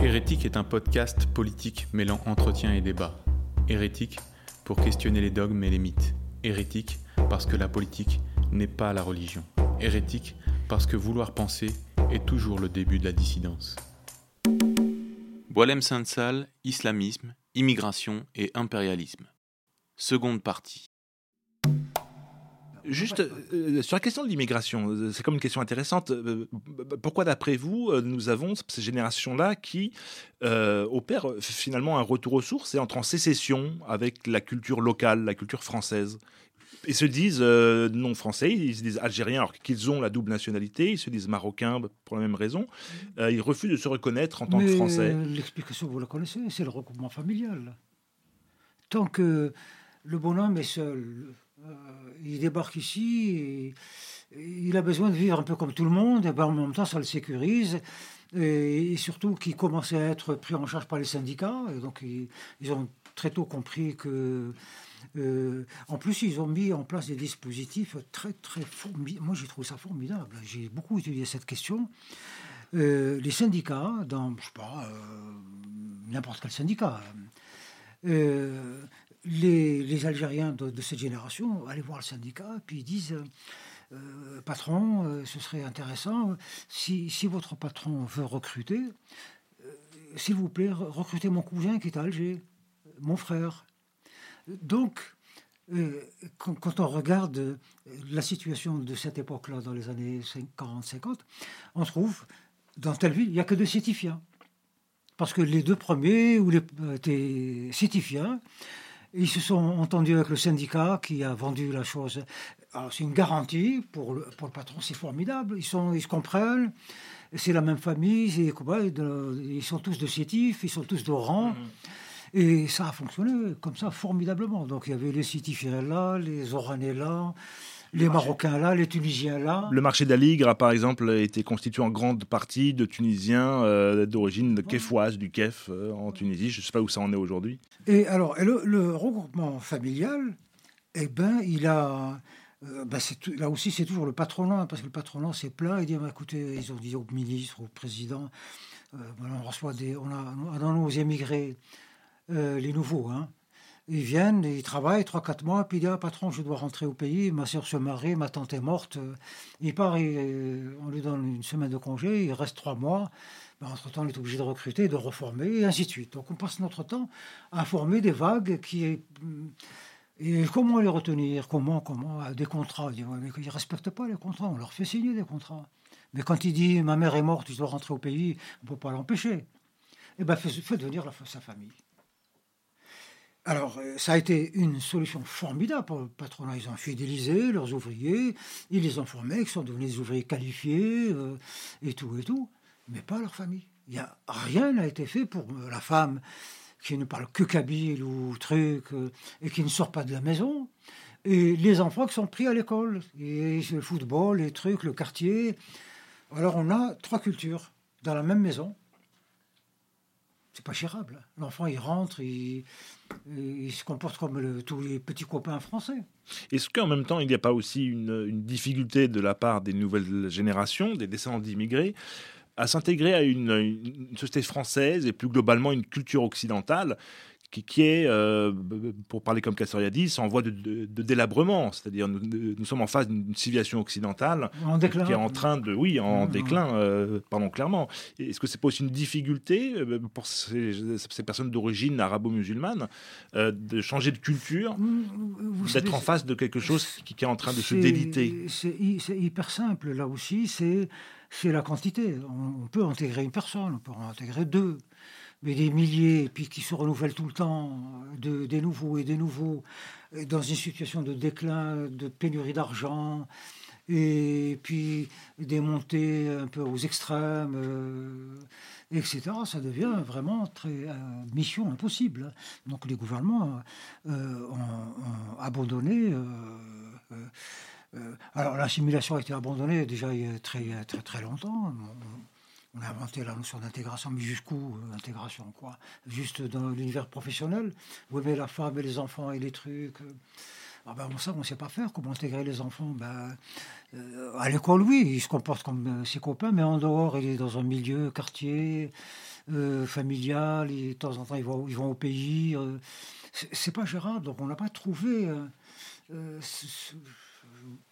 Hérétique est un podcast politique mêlant entretien et débat. Hérétique pour questionner les dogmes et les mythes. Hérétique parce que la politique n'est pas la religion. Hérétique parce que vouloir penser est toujours le début de la dissidence. Boilem Saint-Sal, islamisme, immigration et impérialisme. Seconde partie. Juste euh, sur la question de l'immigration, euh, c'est comme une question intéressante. Euh, pourquoi, d'après vous, nous avons ces générations-là qui opèrent finalement un retour aux sources et entrent en sécession avec la culture locale, la culture française? Ils se disent non français, ils se disent algériens alors qu'ils ont la double nationalité, ils se disent marocains pour la même raison. ils refusent de se reconnaître en tant que français. L'explication, vous la connaissez, c'est le regroupement familial. Tant que le bonhomme est seul, euh, il débarque ici, il a besoin de vivre un peu comme tout le monde, et ben en même temps ça le sécurise, et, surtout qu'il commence à être pris en charge par les syndicats, donc ils, ont très tôt compris que... Euh, en plus, ils ont mis en place des dispositifs très, très formidables. Moi, j'ai trouvé ça formidable. J'ai beaucoup étudié cette question. Euh, les syndicats, dans, je sais pas, n'importe quel syndicat, les, Algériens de, cette génération allaient voir le syndicat, puis ils disent euh, Patron, euh, ce serait intéressant, si, votre patron veut recruter, euh, s'il vous plaît, recrutez mon cousin qui est à Alger, mon frère. Donc, quand, on regarde la situation de cette époque-là, dans les années 40-50, on trouve dans telle ville, il n'y a que des cétifiens. Parce que les deux premiers ou les, étaient ils se sont entendus avec le syndicat qui a vendu la chose. Alors c'est une garantie pour le, pour le patron, c'est formidable. Ils, sont, ils se comprennent, c'est la même famille, ils sont tous de Sétif, ils sont tous d'Oran. Mm-hmm. Et ça a fonctionné comme ça formidablement. Donc il y avait les Sétifiens là, les Oranais là, les Marocains là, les Tunisiens là. Le marché d'Aligre a par exemple été constitué en grande partie de Tunisiens euh, d'origine kéfoise, du Kef euh, en Tunisie. Je ne sais pas où ça en est aujourd'hui. Et alors, le, regroupement familial, eh ben, il a. Euh, ben, là aussi, c'est toujours le patronat, parce que le patronat, c'est plein. Il dit bah, écoutez, ils ont dit au ministre, au président, on reçoit des. On a dans nos émigrés, les nouveaux, hein, ils viennent, ils travaillent 3-4 mois, puis ils disent ah, patron, je dois rentrer au pays, ma soeur se marie, ma tante est morte. Il part, on lui donne une semaine de congé, il reste 3 mois. Ben, entre-temps, on est obligé de recruter, de reformer, et ainsi de suite. Donc on passe notre temps à former des vagues qui. Et comment les retenir Comment Comment Des contrats. Ils ne respectent pas les contrats, on leur fait signer des contrats. Mais quand il dit ma mère est morte, je dois rentrer au pays, on ne peut pas l'empêcher. Eh bien, faites fait venir sa famille. Alors, euh, ça a été une solution formidable pour le patronat. Ils ont fidélisé leurs ouvriers, ils les ont formés, ils sont devenus des ouvriers qualifiés, euh, et tout, et tout, mais pas leur famille. Il y a, rien n'a été fait pour euh, la femme qui ne parle que kabyle ou truc, et qui ne sort pas de la maison, et les enfants qui sont pris à l'école, et le football, les trucs, le quartier. Alors, on a trois cultures dans la même maison c'est pas gérable. L'enfant, il rentre, il, il se comporte comme tous les petits copains français. Est-ce qu'en même temps, il n'y a pas aussi une, difficulté de la part des nouvelles générations, des descendants d'immigrés, à s'intégrer à une, société française et plus globalement une culture occidentale qui, est, euh, pour parler comme Cassoria dit, en voie de, délabrement. C'est-à-dire, nous, sommes en face d'une civilisation occidentale qui est en train de, oui, en déclin, euh, pardon, clairement. Est-ce que c'est pas aussi une difficulté euh, pour ces, personnes d'origine arabo-musulmane de changer de culture, d'être en face de quelque chose qui, est en train de se déliter? C'est hyper simple, là aussi, c'est la quantité. On, peut intégrer une personne, on peut en intégrer deux mais des milliers, puis qui se renouvellent tout le temps, de, des nouveaux et des nouveaux, dans une situation de déclin, de pénurie d'argent, et puis des montées un peu aux extrêmes, euh, etc. Ça devient vraiment très euh, mission impossible. Donc les gouvernements euh, ont, abandonné. alors l'assimilation a été abandonnée déjà il y a très très très longtemps on a inventé la notion d'intégration, mais jusqu'où euh, Intégration, quoi? Juste dans l'univers professionnel? Où met la femme et les enfants et les trucs? Euh. Ah ben, ça, on ne sait pas faire. Comment intégrer les enfants ben, À l'école, oui, il se comporte comme ses copains, mais en dehors, il est dans un milieu, quartier, familial, et de temps en temps, ils vont, ils vont au pays. c'est pas gérable, donc on n'a pas trouvé.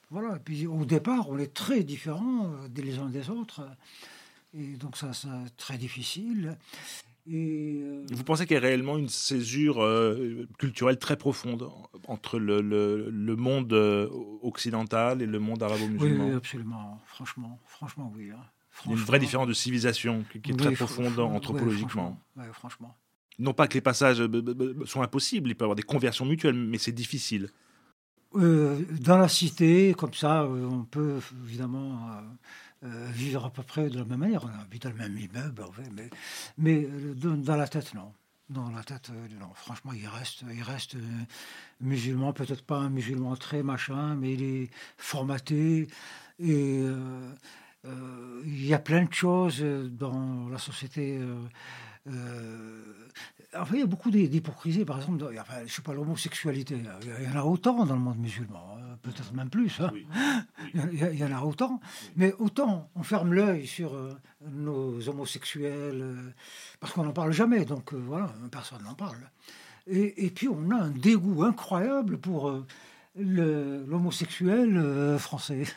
voilà, au départ, on est très différents les uns des autres. Et donc ça, c'est très difficile. Et euh, Vous pensez qu'il y a réellement une césure euh, culturelle très profonde entre le, le, monde euh, occidental et le monde arabo-musulman oui, absolument. Franchement, franchement oui. Hein. Il y a une vraie différence de civilisation qui, est très profonde anthropologiquement. franchement, franchement. Non pas que les passages sont impossibles, il peut y avoir des conversions mutuelles, mais c'est difficile. dans la cité, comme ça, on peut évidemment euh, vivre à peu près de la même manière. On habite dans le même immeuble, mais, mais euh, dans, la tête, non. Dans la tête, euh, non. Franchement, il reste, il reste musulman, peut-être pas un musulman très machin, mais il est formaté. Et il y a plein de choses dans la société il y a beaucoup d'hypocrisie, par exemple, enfin, je ne sais pas, l'homosexualité. Il y en a autant dans le monde musulman, hein, peut-être même plus. Hein. Il, y en a autant. Mais autant on ferme l'œil sur euh, nos homosexuels, euh, parce qu'on n'en parle jamais, donc euh, voilà, personne n'en parle. Et, puis on a un dégoût incroyable pour l'homosexuel français.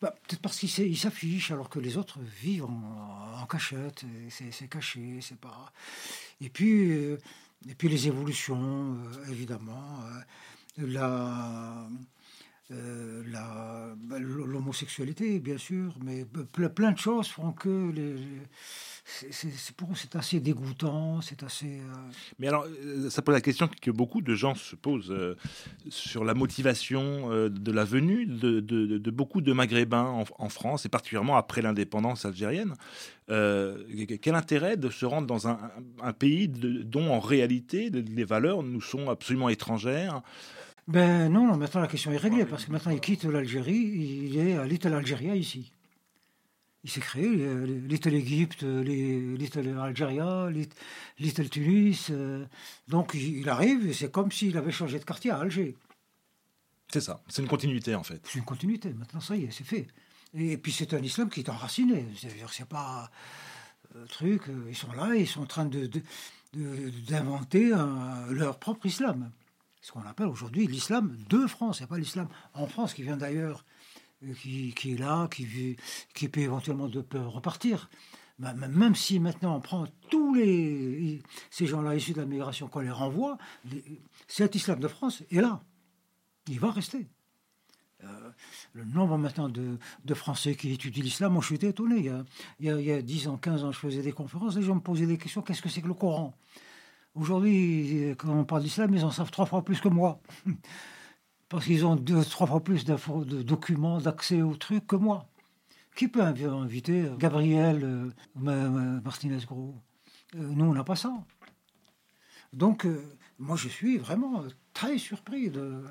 Bah, peut-être parce qu'il s'affiche alors que les autres vivent en, cachette, c'est caché, c'est pas. Et puis, euh, et puis les évolutions, euh, évidemment, euh, la, bah, l'homosexualité, bien sûr, mais plein de choses font que les c'est pour c'est assez dégoûtant, c'est assez. Euh, Mais alors, euh, ça pose la question que beaucoup de gens se posent euh, sur la motivation de la venue de, beaucoup de Maghrébins en, France, et particulièrement après l'indépendance algérienne. quel intérêt de se rendre dans un, pays dont en réalité les valeurs nous sont absolument étrangères? Ben non, maintenant la question est réglée, parce que maintenant il quitte l'Algérie, il est à l'État algérien ici il s'est créé Little Égypte, Little Algérie, Little Tunis. Euh, donc il arrive, c'est comme s'il avait changé de quartier à Alger. C'est ça, c'est une continuité en fait. C'est une continuité, maintenant ça y est, c'est fait. Et, puis c'est un islam qui est enraciné, c'est pas un truc, euh, ils sont là, ils sont en train de, d'inventer leur propre islam. Ce qu'on appelle aujourd'hui l'islam de France, n'est pas l'islam en France qui vient d'ailleurs qui, est là, qui, peut éventuellement repartir. Même si maintenant on prend tous les, ces gens-là issus de la migration, qu'on les renvoie, cet islam de France est là. Il va rester. Euh, le nombre maintenant de, Français qui étudient l'islam, moi je suis étonné. Il y, a, il, y a, 10 ans, 15 ans, je faisais des conférences, les gens me posaient des questions qu'est-ce que c'est que le Coran? Aujourd'hui, quand on parle d'islam, ils en savent trois fois plus que moi parce qu'ils ont deux, trois fois plus de documents, d'accès aux trucs que moi. Qui peut inviter euh, Gabriel euh, Martinez-Gros euh, Nous, on n'a pas ça. Donc, moi, je suis vraiment très surpris de.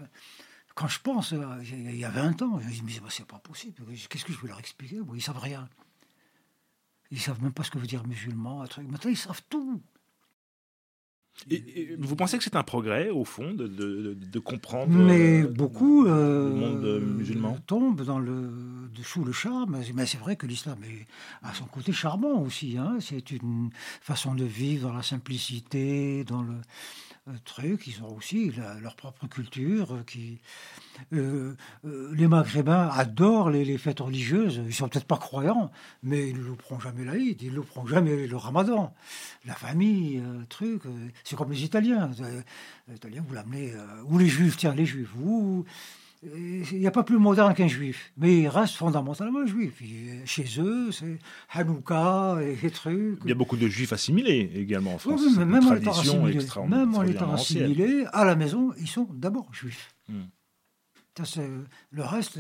Quand je pense, il y a 20 ans, je me dis, mais c'est pas possible. Qu'est-ce que je vais leur expliquer? Ils savent rien. Ils savent même pas ce que veut dire musulman. Maintenant, ils savent tout. Et, vous pensez que c'est un progrès, au fond, de, de, comprendre Mais euh, beaucoup le euh, monde euh, musulman? tombent dans le, sous le charme. Mais c'est vrai que l'islam a son côté charmant aussi. Hein. C'est une façon de vivre dans la simplicité, dans le euh, trucs, ils ont aussi leur propre culture. Euh, qui, euh, les Maghrébins adorent les, fêtes religieuses. Ils sont peut-être pas croyants, mais ils ne louperont jamais l'Aïd, ils ne louperont jamais le Ramadan. La famille, truc, c'est comme les Italiens. Les Italiens, vous l'amenez, ou les Juifs, tiens, les Juifs, vous il n'y a pas plus moderne qu'un juif, mais il reste fondamentalement juif. Chez eux, c'est Hanouka et trucs. Il y a beaucoup de juifs assimilés également en France. Oui, même, en étant assimilés, même en étant assimilés, à la maison, ils sont d'abord juifs. Hmm. le reste,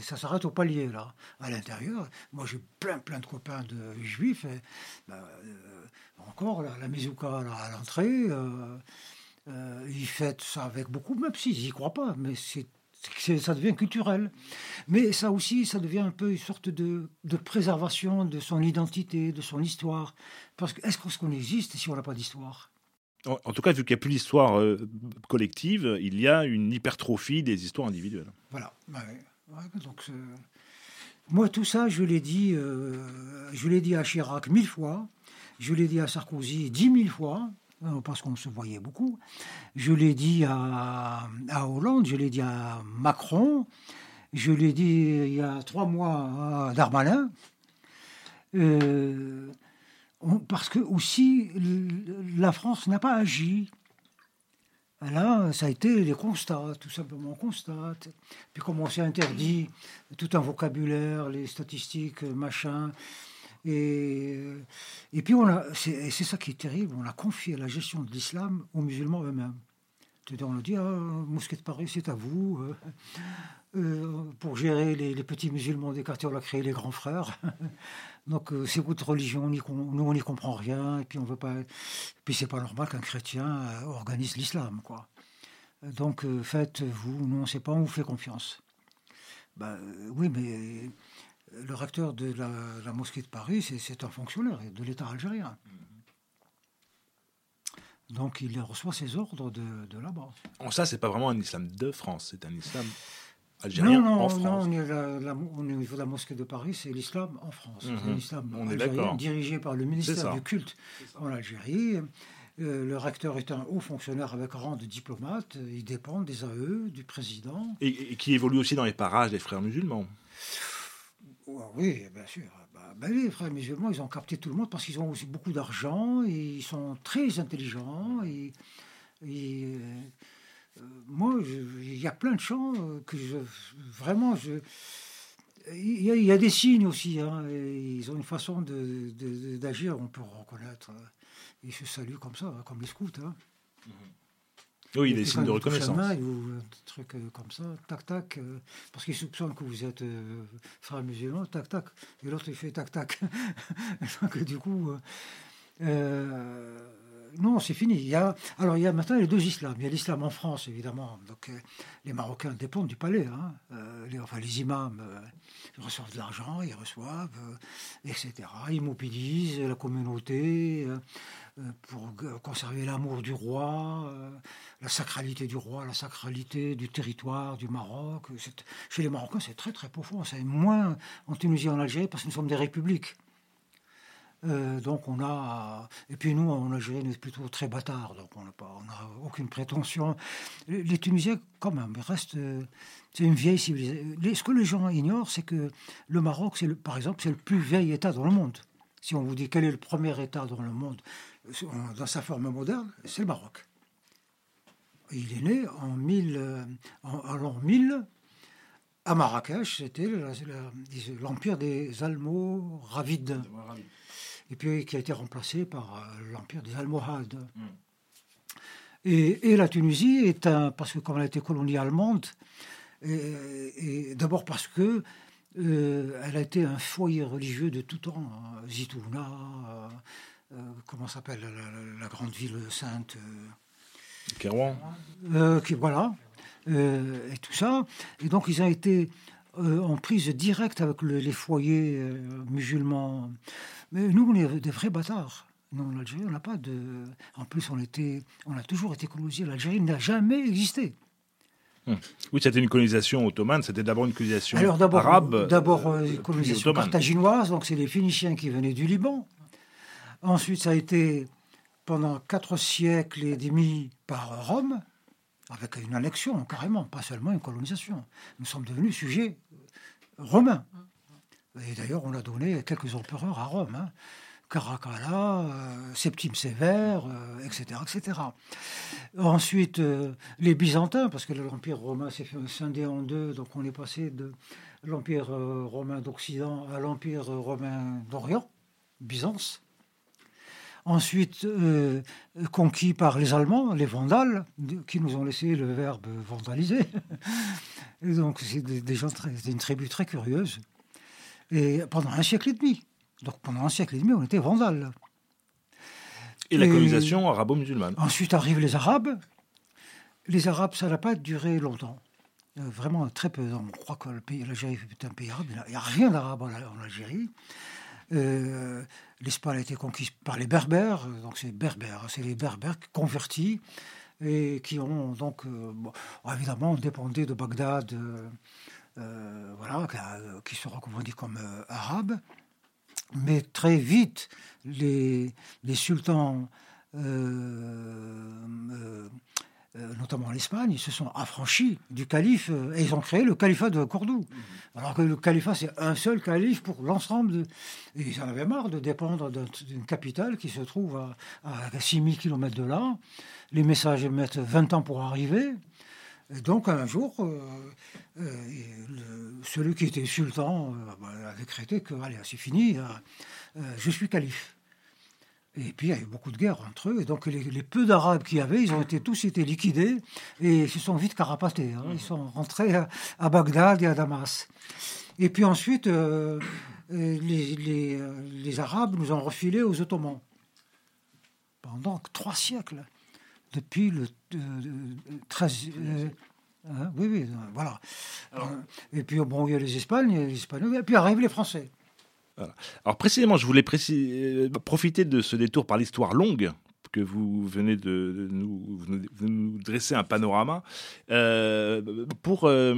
ça s'arrête au palier, là. À l'intérieur, moi j'ai plein, plein de copains de juifs. Ben, euh, encore, la, la Mizouka à l'entrée, euh, euh, ils fêtent ça avec beaucoup, même s'ils n'y croient pas, mais c'est ça devient culturel. Mais ça aussi, ça devient un peu une sorte de, préservation de son identité, de son histoire. Parce que est-ce qu'on existe si on n'a pas d'histoire? En, tout cas, vu qu'il n'y a plus d'histoire collective, il y a une hypertrophie des histoires individuelles. Voilà. donc, moi, tout ça, je l'ai dit, je l'ai dit à Chirac mille fois, je l'ai dit à Sarkozy dix mille fois, parce qu'on se voyait beaucoup. Je l'ai dit à, Hollande, je l'ai dit à Macron, je l'ai dit il y a trois mois à Darmanin. Euh, parce que aussi, la France n'a pas agi. Là, ça a été les constats, tout simplement constate. Puis comme on s'est interdit tout un vocabulaire, les statistiques, machin. Et, et puis, c'est ça qui est terrible, on a confié la gestion de l'islam aux musulmans eux-mêmes. On a dit, ah, Mosquée de Paris, c'est à vous. Euh, euh, pour gérer les, petits musulmans des quartiers, on a créé les grands frères. Donc euh, c'est votre religion, nous on n'y comprend rien, et puis on veut pas. puis c'est pas normal qu'un chrétien organise l'islam, quoi. Donc faites-vous, nous on ne sait pas, on vous fait confiance. Ben, oui, mais le recteur de la, mosquée de Paris, c'est un fonctionnaire de l'État algérien. Donc il reçoit ses ordres de, là-bas. En ça, c'est pas vraiment un islam de France, c'est un islam algérien non, non, en France. Non, on est, au niveau de la mosquée de Paris, c'est l'islam en France. Mhm. l'islam on algérien, dirigé par le ministère du culte en Algérie. Euh, le recteur est un haut fonctionnaire avec rang de diplomate. Il dépend des AE, du président. et qui évolue aussi dans les parages des frères musulmans. Oui, bien sûr. Bah, bah les frères musulmans, ils ont capté tout le monde parce qu'ils ont aussi beaucoup d'argent, et ils sont très intelligents. Et, euh, moi, il y a plein de gens euh, que je, vraiment, je, il y, a, des signes aussi. Hein, ils ont une façon d'agir, on peut reconnaître. Ils se saluent comme ça, comme les scouts. Hein. Mm-hmm. Oui, il des signes de reconnaissance. Main, ou un truc euh, comme ça, tac, tac, euh, parce qu'il soupçonne que vous êtes euh, frère musulman, tac, tac, et l'autre il fait tac, tac. Donc du coup, non, c'est fini. Il y a, alors il y a maintenant les deux islams. Il y a l'islam en France, évidemment. Donc les Marocains dépendent du palais. Hein. les, enfin, les imams reçoivent de l'argent, ils reçoivent, etc. Ils mobilisent la communauté. Euh, pour conserver l'amour du roi, euh, la sacralité du roi, la sacralité du territoire, du Maroc. Chez les Marocains, c'est très très profond. C'est moins en Tunisie et en Algérie parce que nous sommes des républiques. Euh, donc on a et puis nous en Algérie on est plutôt très bâtards donc on n'a pas on a aucune prétention les, Tunisiens quand même restent c'est une vieille civilisation ce que les gens ignorent c'est que le Maroc c'est par exemple c'est le plus vieil État dans le monde si on vous dit quel est le premier État dans le monde dans sa forme moderne, c'est le Maroc. Il est né en 1000, euh, en, l'an 1000 à Marrakech, c'était l'empire des Almoravides. Et puis qui a été remplacé par euh, l'empire des Almohades. Hmm. Et, la Tunisie est un. Parce que comme elle a été colonie allemande, et, d'abord parce que euh, elle a été un foyer religieux de tout temps. Hein. Zitouna, euh, comment s'appelle la, grande ville sainte euh, Kérouan. Euh, qui, voilà, et tout ça. Et donc ils ont été en prise directe avec les foyers musulmans. Mais nous, on est des vrais bâtards. Non, l'Algérie, on n'a pas de. En plus, on, était, on a toujours été colonisé. L'Algérie n'a jamais existé. Hum. Oui, c'était une colonisation ottomane, c'était d'abord une colonisation Alors, arabe. D'abord, une colonisation carthaginoise, donc c'est les Phéniciens qui venaient du Liban. Ensuite, ça a été pendant quatre siècles et demi par Rome, avec une annexion carrément, pas seulement une colonisation. Nous sommes devenus sujets romains. Et d'ailleurs, on a donné quelques empereurs à Rome. Hein. Caracalla, euh, Septime Sévère, etc., euh, etc. Ensuite, euh, les Byzantins, parce que l'Empire romain s'est scindé en deux, donc on est passé de l'Empire romain d'Occident à l'Empire romain d'Orient, Byzance. Ensuite, euh, conquis par les Allemands, les Vandales, qui nous ont laissé le verbe vandaliser. Et donc, c'est des, gens très, une tribu très curieuse. Et pendant un siècle et demi. Donc, pendant un siècle et demi, on était Vandales. Et la colonisation arabo-musulmane. Ensuite arrivent les Arabes. Les Arabes, ça n'a pas duré longtemps. Euh, vraiment très peu. On croit que l'Algérie est un pays arabe. Il n'y a rien d'arabe en Algérie. L'Espagne a été conquise par les Berbères, donc c'est Berbères, c'est les Berbères convertis et qui ont donc, évidemment, dépendé de Bagdad, voilà, qui se reconnaissent comme arabes. Mais très vite, les, sultans euh, notamment en Espagne, ils se sont affranchis du calife euh, et ils ont créé le califat de Cordoue. Mhm. Alors que le califat, c'est un seul calife pour l'ensemble. De... Et ils en avaient marre de dépendre d'une capitale qui se trouve à, à 6000 km de là. Les messages mettent 20 ans pour arriver. Et donc, un jour, euh, celui qui était sultan a décrété que, allez, c'est fini, je suis calife. Et puis il y a eu beaucoup de guerres entre eux. Et donc les, peu d'Arabes qu'il y avait, ils ont été tous été liquidés et ils se sont vite carapatés. Hein. Ils sont rentrés à, Bagdad et à Damas. Et puis ensuite, euh, euh, les, euh, les, Arabes nous ont refilé aux Ottomans pendant trois siècles, depuis le 13. Hein, oui, oui, voilà. et puis bon, il y a les Espagnols, les Espagnols, et puis arrivent les Français. Alors précisément, je voulais euh, profiter de ce détour par l'histoire longue que vous venez de, nous, dresser un panorama euh, pour euh,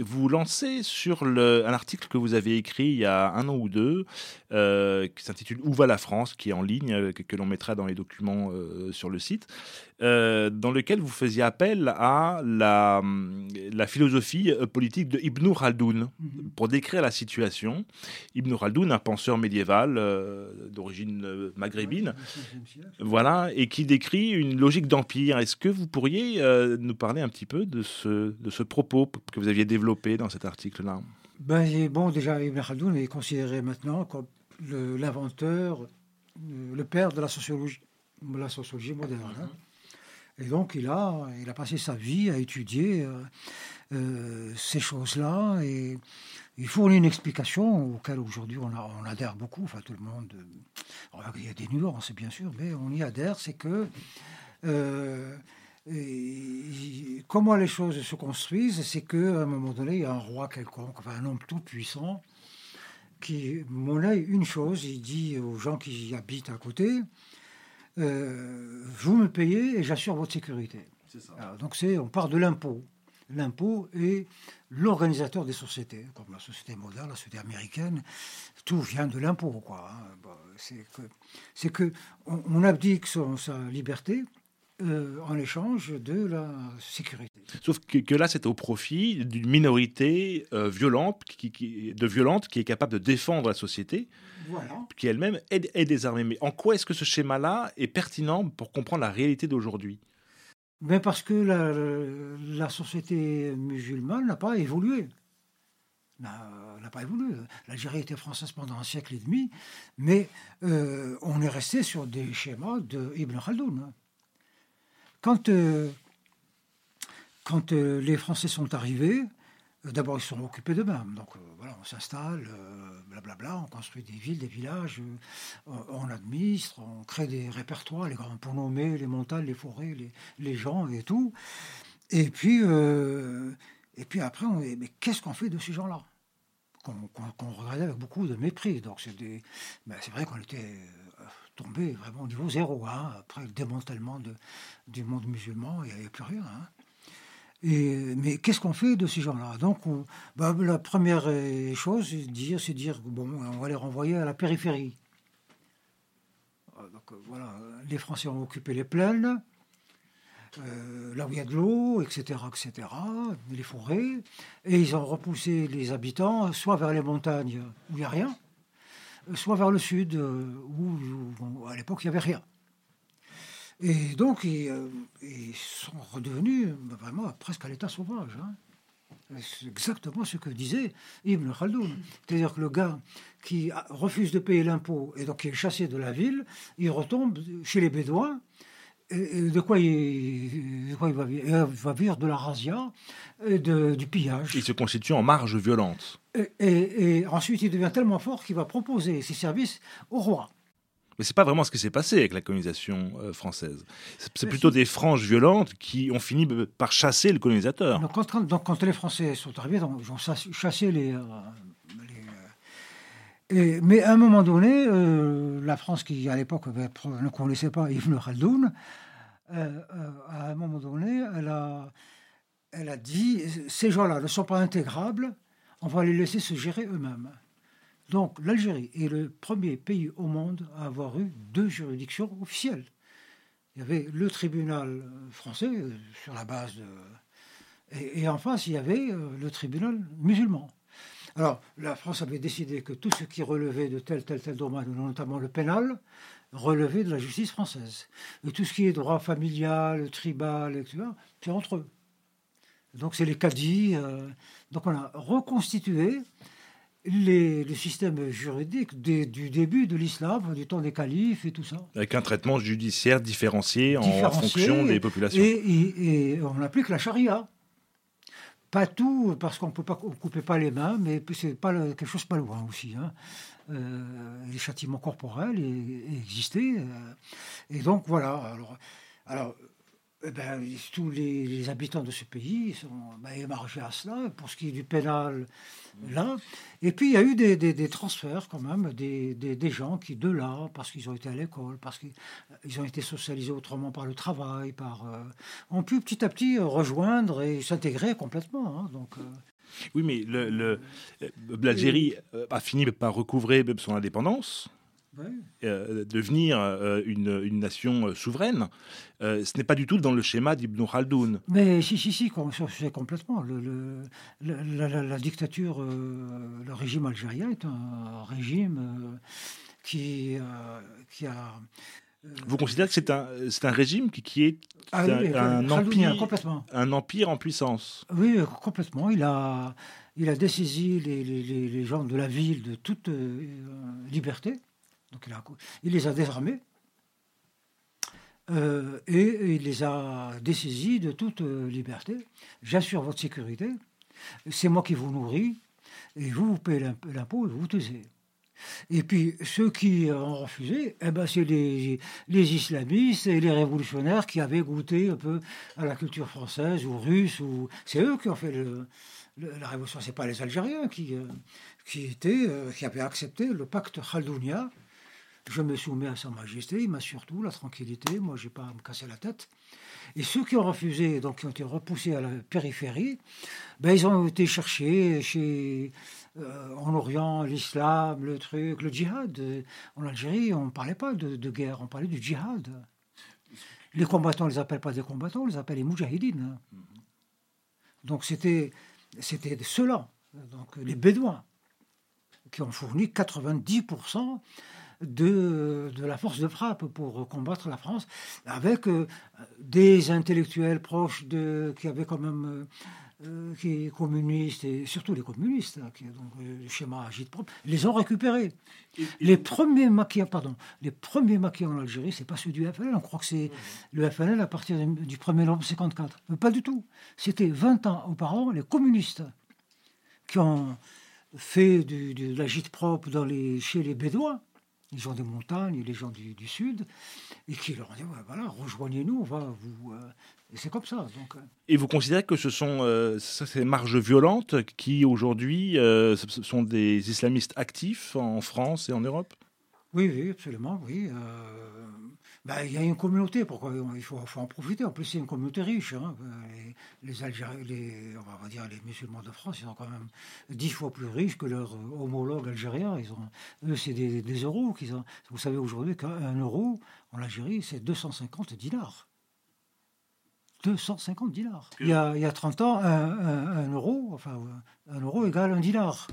vous lancer sur un article que vous avez écrit il y a un an ou deux qui s'intitule Où va la France qui est en ligne, que, que l'on mettra dans les documents sur le site. Euh, dans lequel vous faisiez appel à la, la philosophie euh, politique de Ibn Khaldoun mhm. pour décrire la situation. Ibn Khaldoun, un penseur médiéval euh, d'origine maghrébine, voilà, et qui décrit une logique d'empire. Est-ce que vous pourriez nous parler un petit peu de ce, de ce propos que vous aviez développé dans cet article-là? Ben, Bon, déjà, Ibn Khaldoun est considéré maintenant comme l'inventeur, le, père de la sociologie, la sociologie moderne. Hein. Et donc, il a, il a passé sa vie à étudier euh, euh, ces choses-là. Et il fournit une explication auquel aujourd'hui on, on, adhère beaucoup. Enfin, tout le monde. Euh, il y a des nuances, bien sûr, mais on y adhère. C'est que. comment les choses se construisent, c'est qu'à un moment donné, il y a un roi quelconque, enfin, un homme tout puissant, qui monnaie une chose, il dit aux gens qui y habitent à côté, euh, vous me payez et j'assure votre sécurité. donc c'est, on part de l'impôt. L'impôt est l'organisateur des sociétés, comme la société moderne, la société américaine. Tout vient de l'impôt, quoi. Hein. c'est que, c'est que on, abdique son, sa liberté euh, en échange de la sécurité. Sauf que, là, c'est au profit d'une minorité euh, violente, qui, de violente, qui est capable de défendre la société, qui elle-même est, est, désarmée. Mais en quoi est-ce que ce schéma-là est pertinent pour comprendre la réalité d'aujourd'hui? Mais Parce que la, société musulmane n'a pas évolué n'a pas évolué. L'Algérie était française pendant un siècle et demi, mais euh, on est resté sur des schémas de Ibn Khaldoun. Quand, euh, quand euh, les Français sont arrivés, d'abord ils sont occupés d'eux-mêmes. Donc voilà, on s'installe, blablabla, on construit des villes, des villages, on administre, on crée des répertoires les grands, pour nommer les montagnes, les forêts, les, gens et tout. Et puis, et puis après, mais qu'est-ce qu'on fait de ces gens-là? Qu'on regardait avec beaucoup de mépris. Donc c'est ben, vrai qu'on était tombé vraiment au niveau zéro. Hein. Après le démantèlement de, du monde musulman, il n'y avait plus rien. Hein. Mais qu'est-ce qu'on fait de ces gens-là? Donc, bah, la première chose, c'est dire, c'est dire, bon, on va les renvoyer à la périphérie. Euh, donc, euh, voilà, les Français ont occupé les plaines, euh, là où il y a de l'eau, etc., etc., les forêts, et ils ont repoussé les habitants soit vers les montagnes où il n'y a rien, soit vers le sud, euh, où, à l'époque il n'y avait rien. Et donc euh, ils, sont redevenus bah, vraiment presque à l'état sauvage. Hein. C'est exactement ce que disait Ibn Khaldoun. C'est-à-dire que le gars qui refuse de payer l'impôt et donc qui est chassé de la ville, il retombe chez les Bédouins de quoi il, va vivre Il va vivre de la razzia et du pillage. Il se constitue en marge violente. Et, ensuite, il devient tellement fort qu'il va proposer ses services au roi. Mais c'est pas vraiment ce qui s'est passé avec la colonisation euh, française. C'est plutôt des franges violentes qui ont fini par chasser le colonisateur. Donc quand, quand les Français sont arrivés, ils ont chassé les, euh, Et, mais à un moment donné, euh, la France, qui à l'époque ne connaissait pas Ibn Khaldoun, euh, à un moment donné, elle a, elle a dit ces gens-là ne sont pas intégrables, on va les laisser se gérer eux-mêmes. Donc l'Algérie est le premier pays au monde à avoir eu deux juridictions officielles. Il y avait le tribunal français sur la base de... Et, en face, il y avait le tribunal musulman. Alors, la France avait décidé que tout ce qui relevait de tel, tel, tel domaine, notamment le pénal, relevait de la justice française. Et tout ce qui est droit familial, tribal, etc., c'est entre eux. Donc, c'est les caddies. Euh, donc, on a reconstitué les, le système juridique du début de l'islam, du temps des califes et tout ça. Avec un traitement judiciaire différencié, en fonction des populations. Et, et on applique la charia. Pas tout, parce qu'on ne coupait pas les mains, mais c'est pas quelque chose pas loin aussi. Hein. Euh, les châtiments corporels existaient. Euh, et donc voilà. Alors, alors eh ben, tous les, habitants de ce pays sont ben, émargés à cela, pour ce qui est du pénal, là. Et puis, il y a eu des, transferts, quand même, des, gens qui, de là, parce qu'ils ont été à l'école, parce qu'ils ont été socialisés autrement par le travail, par, euh, ont pu petit à petit rejoindre et s'intégrer complètement. Hein, donc, euh. oui, mais l'Algérie a fini par recouvrer son indépendance. Euh, devenir euh, une, nation euh, souveraine, ce n'est pas du tout dans le schéma d'Ibn Khaldoun. Mais si, si, si, c'est complètement. Le, la, dictature, le régime algérien est un régime qui, qui a... Vous considérez que c'est un, un régime qui, qui est ah un, empire, un empire en puissance Oui, complètement. Il a, il a dessaisi les, les, les gens de la ville de toute liberté. Il, les a désarmés euh, et il les a dessaisis de toute euh, liberté. J'assure votre sécurité, c'est moi qui vous nourris, et vous, vous payez l'impôt et vous taisez. Et puis ceux qui ont refusé, eh ben, c'est les, islamistes et les révolutionnaires qui avaient goûté un peu à la culture française ou russe. C'est eux qui ont fait la révolution. C'est pas les Algériens qui, euh, qui, étaient, qui avaient accepté le pacte Khaldounia je me soumets à Sa Majesté, il m'a surtout la tranquillité, moi j'ai pas à me casser la tête. Et ceux qui ont refusé, donc qui ont été repoussés à la périphérie, ben, ils ont été cherchés chez, euh, en Orient, l'islam, le truc, le djihad. En Algérie, on ne parlait pas de, guerre, on parlait du djihad. Les combattants, on ne les appelle pas des combattants, on les appelle les moujahidines. Donc c'était, c'était ceux-là, donc les Bédouins, qui ont fourni 90% de, de, la force de frappe pour combattre la France, avec euh, des intellectuels proches de, qui avaient quand même euh, qui communistes et surtout les communistes, hein, qui donc euh, le schéma agite propre, les ont récupérés. les premiers maquis, pardon, les premiers maquis en Algérie, c'est pas ceux du FNL. On croit que c'est le FNL à partir du 1er novembre 54. Mais pas du tout. C'était 20 ans auparavant les communistes qui ont fait du, de l'agite propre dans les, chez les Bédouins les gens des montagnes, les gens du, sud, et qui leur dit voilà, rejoignez-nous, on va vous. Euh, et c'est comme ça. Donc, euh. Et vous considérez que ce sont euh, ces marges violentes qui aujourd'hui sont des islamistes actifs en France et en Europe? Oui, oui, absolument, oui. Ben, il y a une communauté, pourquoi il faut, en profiter. En plus, c'est une communauté riche. Hein. Les, Algériens, les, on va dire les musulmans de France, ils sont quand même dix fois plus riches que leurs homologues algériens. Ils ont, eux, c'est des, euros qu'ils ont. Vous savez aujourd'hui qu'un euro en Algérie, c'est 250 dinars. 250 dinars. Il y a, il y a 30 ans, un, euro, enfin, un euro égale un dinar.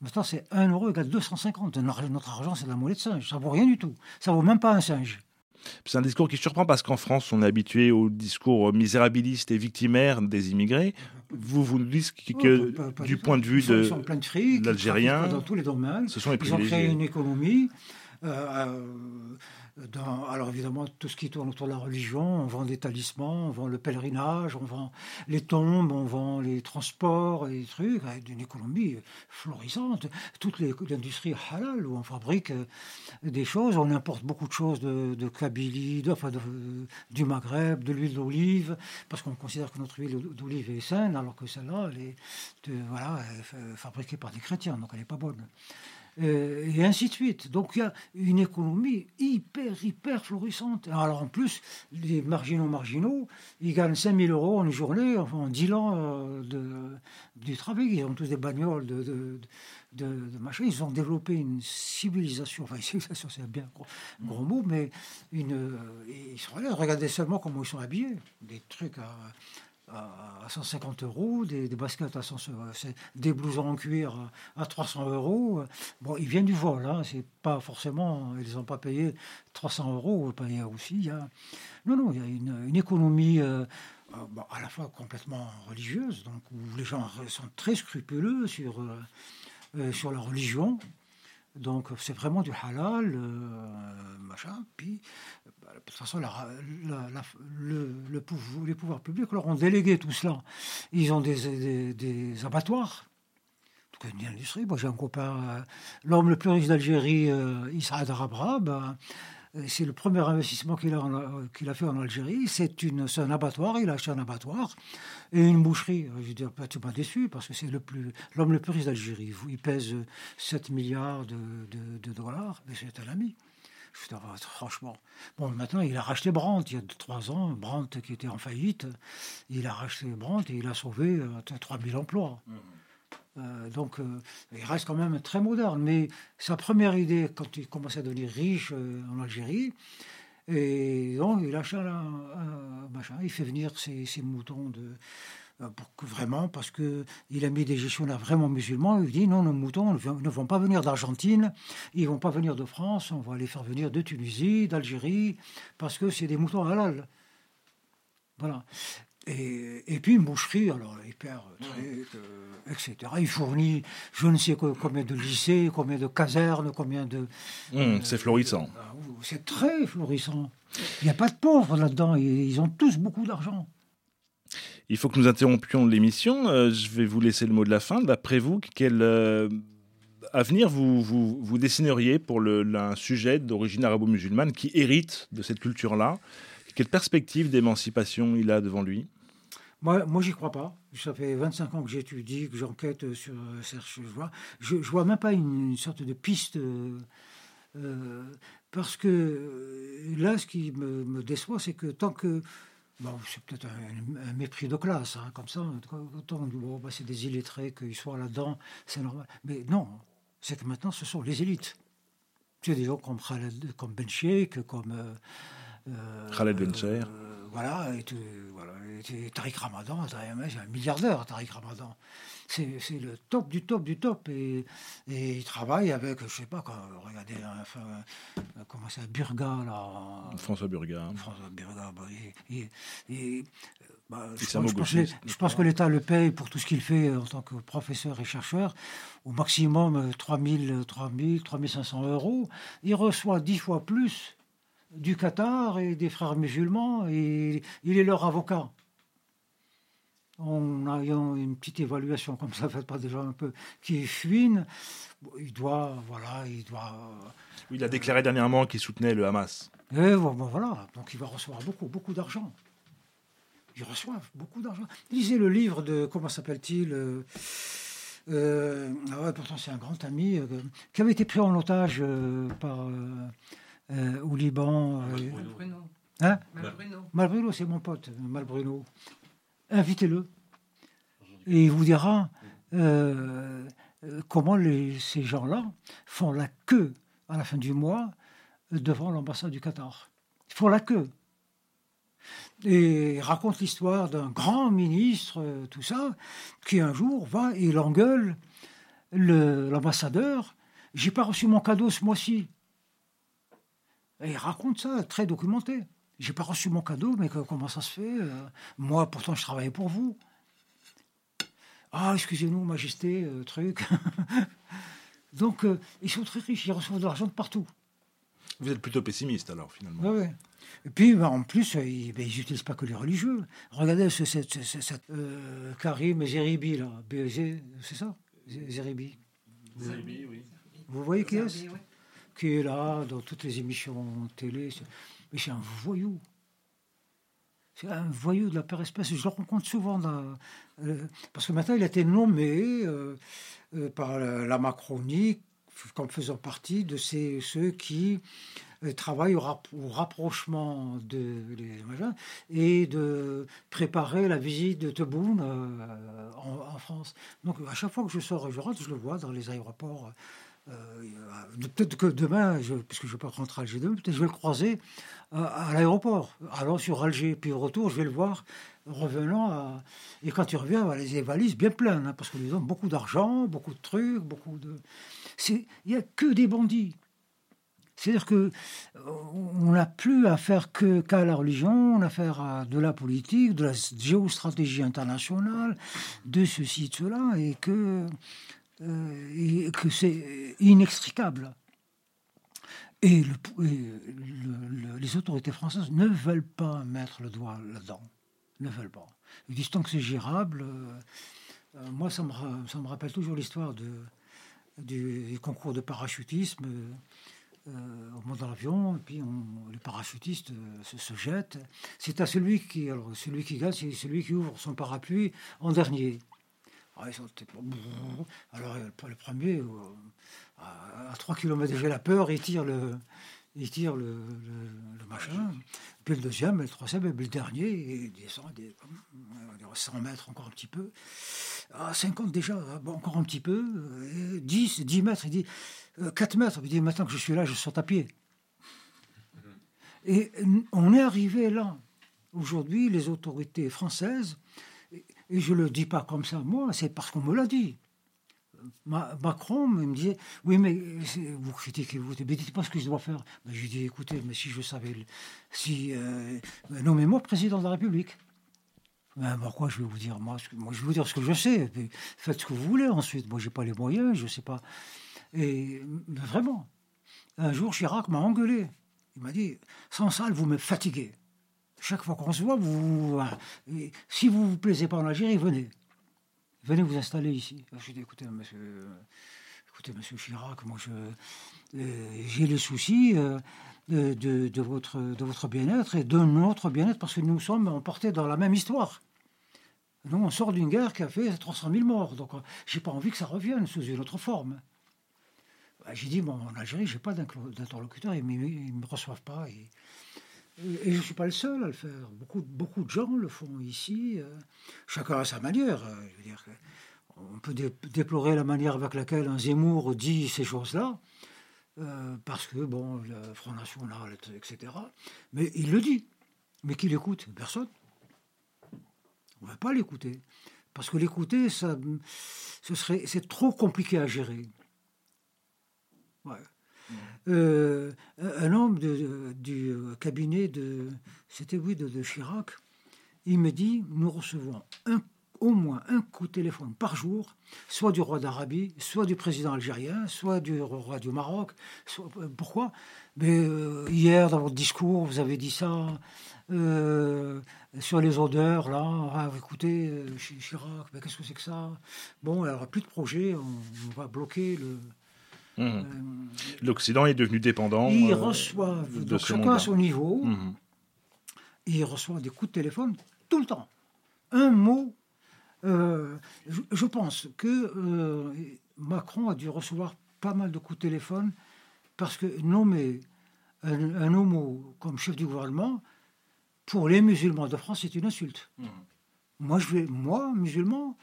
Maintenant, c'est 1 euro égale 250. Notre argent, c'est de la monnaie de singe. Ça vaut rien du tout. Ça vaut même pas un singe. C'est un discours qui surprend parce qu'en France, on est habitué au discours misérabiliste et victimaire des immigrés. Vous, vous nous dites que, du point de vue de, l'Algérien, dans tous les domaines, ce sont les ils ont créé une économie. Euh, euh alors évidemment, tout ce qui tourne autour de la religion, on vend des talismans, on vend le pèlerinage, on vend les tombes, on vend les transports et des trucs, une économie florissante. Toute l'industrie halal, où on fabrique euh, des choses, on importe beaucoup de choses de, de Kabylie, enfin du Maghreb, de l'huile d'olive, parce qu'on considère que notre huile d'olive est saine, alors que celle-là, elle est, voilà, fabriquée par des chrétiens, donc elle n'est pas bonne. Euh, et ainsi de suite. Donc il y a une économie hyper, hyper florissante. Alors en plus, les marginaux marginaux, ils gagnent 5000 euros en une journée, en 10 ans euh, de, du travail. Ils ont tous des bagnoles de, de, de, machin. Ils ont développé une civilisation, enfin civilisation c'est un bien gros, gros mot, mais une, euh, ils sont là, regardez seulement comment ils sont habillés. Des trucs à à 150 euros, des, baskets à 100 des blousons en cuir à 300 euros. Bon, ils viennent du vol, hein, c'est pas forcément, ils n'ont pas payé 300 euros. A aussi, a, non, non, il y a une, économie euh, euh, à la fois complètement religieuse, donc où les gens sont très scrupuleux sur, euh, sur la religion. Donc c'est vraiment du halal, machin. Puis de toute façon, le, les pouvoirs publics leur ont délégué tout cela. Ils ont des, des, abattoirs. tout une industrie. Moi, j'ai un copain, euh, l'homme le plus riche d'Algérie, euh, Israël Arabrab. Euh, c'est le premier investissement qu'il a, qu'il a fait en Algérie. C'est, un abattoir. Il a acheté un abattoir et une boucherie. Je veux dire, pas déçu parce que c'est le plus, l'homme le plus riche d'Algérie. Il pèse 7 milliards de, de dollars, mais c'est un ami franchement. Bon, maintenant, il a racheté Brandt il y a trois ans. Brandt qui était en faillite. Il a racheté Brandt et il a sauvé 3000 euh, emplois. Mmh. Euh, donc, euh, il reste quand même très moderne. Mais sa première idée, quand il commençait à devenir riche en Algérie, et donc il achète un, machin, il fait venir ses, moutons de, euh, vraiment, parce qu'il a mis des gestionnaires vraiment musulmans, il dit non, nos moutons ne vont pas venir d'Argentine, ils vont pas venir de France, on va les faire venir de Tunisie, d'Algérie, parce que c'est des moutons halal. Voilà. Et, et, puis une boucherie, alors hyper truc, euh, etc. Il fournit je ne sais combien de lycées, combien de casernes, combien de. Hum, c'est florissant. Ah, c'est très florissant. Il n'y a pas de pauvres là-dedans. Ils ont tous beaucoup d'argent. Il faut que nous interrompions l'émission. Euh, je vais vous laisser le mot de la fin. D'après vous, quel euh, avenir vous, vous, dessineriez pour le, un sujet d'origine arabo-musulmane qui hérite de cette culture-là? Quelle perspective d'émancipation il a devant lui? Moi, moi j'y crois pas. Ça fait 25 ans que j'étudie, que j'enquête sur Serge Joie. Je ne vois même pas une, sorte de piste. Euh, parce que là, ce qui me, me déçoit, c'est que tant que Bon, c'est peut-être un, mépris de classe, hein, comme ça. Autant bon, bah, c'est des illettrés qu'ils soient là-dedans, c'est normal. Mais non, c'est que maintenant, ce sont les élites. Tu sais, des gens comme, Khaled, comme Ben Sheikh, comme. Euh, euh Khaled Ben euh, voilà, et, voilà, et Tariq Ramadan, c'est un milliardaire, Tariq Ramadan c'est le top du top du top. Et, et il travaille avec, je sais pas, quand, regardez, enfin, comment c'est, Burga, là. François Burga. François Burga, bah, et, et, bah, je, pense, pense, que l'État le paye pour tout ce qu'il fait en tant que professeur et chercheur, au maximum 3000, 3000, 3500 euros. Il reçoit dix fois plus du Qatar et des frères musulmans et il est leur avocat en ayant une petite évaluation comme ça, faites pas déjà un peu qui fuine, il doit, voilà, il doit. il a déclaré dernièrement qu'il soutenait le Hamas. Et voilà, donc il va recevoir beaucoup, beaucoup d'argent. Il reçoit beaucoup d'argent. Lisez le livre de comment s'appelle-t-il euh, euh ah pourtant c'est un grand ami euh, qui avait été pris en otage euh, au Liban. Malbruno. Hein Malbruno. Malbruno, c'est mon pote, Malbruno invitez-le. Et il vous dira euh, comment ces gens-là font la queue à la fin du mois devant l'ambassade du Qatar. Ils font la queue. Et il raconte l'histoire d'un grand ministre, tout ça, qui un jour va et il engueule l'ambassadeur. J'ai pas reçu mon cadeau ce mois-ci. Et il raconte ça, très documenté. J'ai pas reçu mon cadeau, mais comment ça se fait euh, Moi, pourtant, je travaillais pour vous. Ah, excusez-nous, Majesté, euh, truc. Donc, euh, ils sont très riches, ils reçoivent de l'argent de partout. Vous êtes plutôt pessimiste, alors, finalement. Oui, oui. Et puis, ben, en plus, ils n'utilisent ben, pas que les religieux. Regardez ce, cette, Karim Zeribi, là. C'est ça? Zeribi. Zeribi, oui. Vous voyez qui est-ce? Qui est là, dans toutes les émissions télé. Mais c'est un voyou. C'est un voyou de la père espèce. Je le rencontre souvent. Euh, parce que maintenant, il a été nommé euh, euh, par la Macronie comme faisant partie de ces, ceux qui travaillent au, rapprochement de et de préparer la visite de Tebboune euh, en, France. Donc à chaque fois que je sors je rentre, je le vois dans les aéroports. Euh, peut-être que demain, je, puisque je ne vais pas rentrer à Alger demain, peut-être je vais le croiser à, l'aéroport, allant sur Alger, puis au retour, je vais le voir revenant. À... Et quand il revient, il a les valises bien pleines, hein, parce que lui donne beaucoup d'argent, beaucoup de trucs, beaucoup de. Il n'y a que des bandits. C'est-à-dire que euh, on n'a plus à faire que qu'à la religion, on a affaire à de la politique, de la géostratégie internationale, de ceci, de cela, et que, euh, que c'est inextricable. Et, les autorités françaises ne veulent pas mettre le doigt là-dedans. Ne veulent pas. Ils disent tant que c'est gérable. Euh, moi, ça me, ça me rappelle toujours l'histoire du, concours de parachutisme. Euh, on monte dans l'avion, et puis les parachutistes euh, se, jettent. C'est à celui qui, alors, celui qui gagne, c'est celui qui ouvre son parapluie en dernier. Ah, alors, le premier, euh, à, 3 km déjà la peur, il tire le, il tire le, machin. Puis le deuxième, le troisième, et le dernier, il descend des, 100 mètres encore un petit peu. À 50 déjà, encore un petit peu. 10, 10 mètres, il dit 4 euh, mètres. Il dit maintenant que je suis là, je saute à pied. Et on est arrivé là. Aujourd'hui, les autorités françaises, et je ne le dis pas comme ça moi, c'est parce qu'on me l'a dit. Macron me disait Oui, mais vous critiquez, vous ne dites pas ce que je dois faire. Mais je lui dis Écoutez, mais si je savais, si, euh, nommez-moi président de la République. Ben, pourquoi je vais vous dire moi, moi, je vais vous dire ce que je sais. faites ce que vous voulez ensuite. Moi, j'ai pas les moyens, je sais pas. Et vraiment, un jour, Chirac m'a engueulé. Il m'a dit Sans salle, vous me fatiguez. Chaque fois qu'on se voit, vous, si vous vous plaisez pas en Algérie, venez. Venez vous installer ici. Je dit écoutez, monsieur, écoutez, monsieur Chirac, moi, euh, j'ai les soucis. Euh, de, de, votre, de votre bien-être et de notre bien-être parce que nous sommes emportés dans la même histoire. Nous, on sort d'une guerre qui a fait 300 000 morts, donc euh, j'ai pas envie que ça revienne sous une autre forme. Bah, j'ai dit, bon, en Algérie, j'ai pas d'interlocuteur, ils ne me reçoivent pas. Et je ne suis pas le seul à le faire. Beaucoup, beaucoup de gens le font ici, euh, chacun à sa manière. Euh, je veux dire, on peut déplorer la manière avec laquelle un Zemmour dit ces choses-là, euh, parce que, bon, le Front National, etc. Mais il le dit. Mais qui l'écoute Personne. On ne va pas l'écouter. Parce que l'écouter, ça, ce c'est trop compliqué à gérer. Euh, un homme du cabinet de, c'était oui, de, Chirac, il me dit, nous recevons au moins un coup de téléphone par jour, soit du roi d'Arabie, soit du président algérien, soit du roi du Maroc. Euh, pourquoi? Mais euh, hier, dans votre discours, vous avez dit ça sur les odeurs, là. Écoutez, Chirac, mais qu'est-ce que c'est que ça? Bon, il n'y aura plus de projet, on va bloquer le, Mmh. Euh, L'Occident est devenu dépendant. Il euh, reçoit, donc chacun à son niveau, mmh. il reçoit des coups de téléphone tout le temps. Un mot. Euh, je, pense que Macron a dû recevoir pas mal de coups de téléphone parce que nommer un, homo comme chef du gouvernement, pour les musulmans de France, c'est une insulte. Mmh. Moi, je vais, moi, musulman,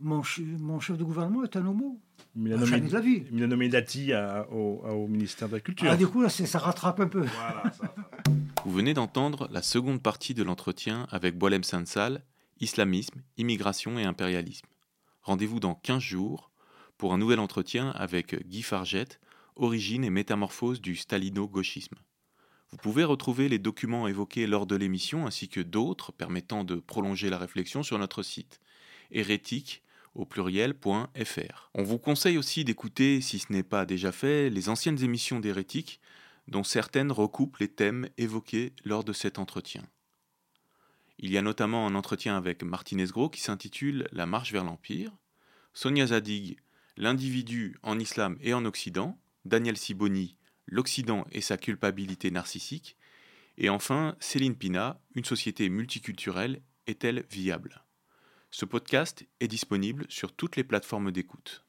mon, mon chef de gouvernement est un homo. Il a nommé, de la vie. Il a nommé Dati au, ministère de la Culture. Ah, du coup, ça rattrape un peu. Vous venez d'entendre la seconde partie de l'entretien avec Boilem Sansal, Islamisme, Immigration et Impérialisme. Rendez-vous dans 15 jours pour un nouvel entretien avec Guy Farget, Origine et métamorphose du stalino-gauchisme. Vous pouvez retrouver les documents évoqués lors de l'émission ainsi que d'autres permettant de prolonger la réflexion sur notre site hérétique On vous conseille aussi d'écouter, si ce n'est pas déjà fait, les anciennes émissions d'Hérétique, dont certaines recoupent les thèmes évoqués lors de cet entretien. Il y a notamment un entretien avec Martinez Gros qui s'intitule La marche vers l'Empire, Sonia Zadig, L'individu en islam et en Occident, Daniel Siboni, L'Occident et sa culpabilité narcissique, et enfin Céline Pina, Une société multiculturelle est-elle viable? Ce podcast est disponible sur toutes les plateformes d'écoute.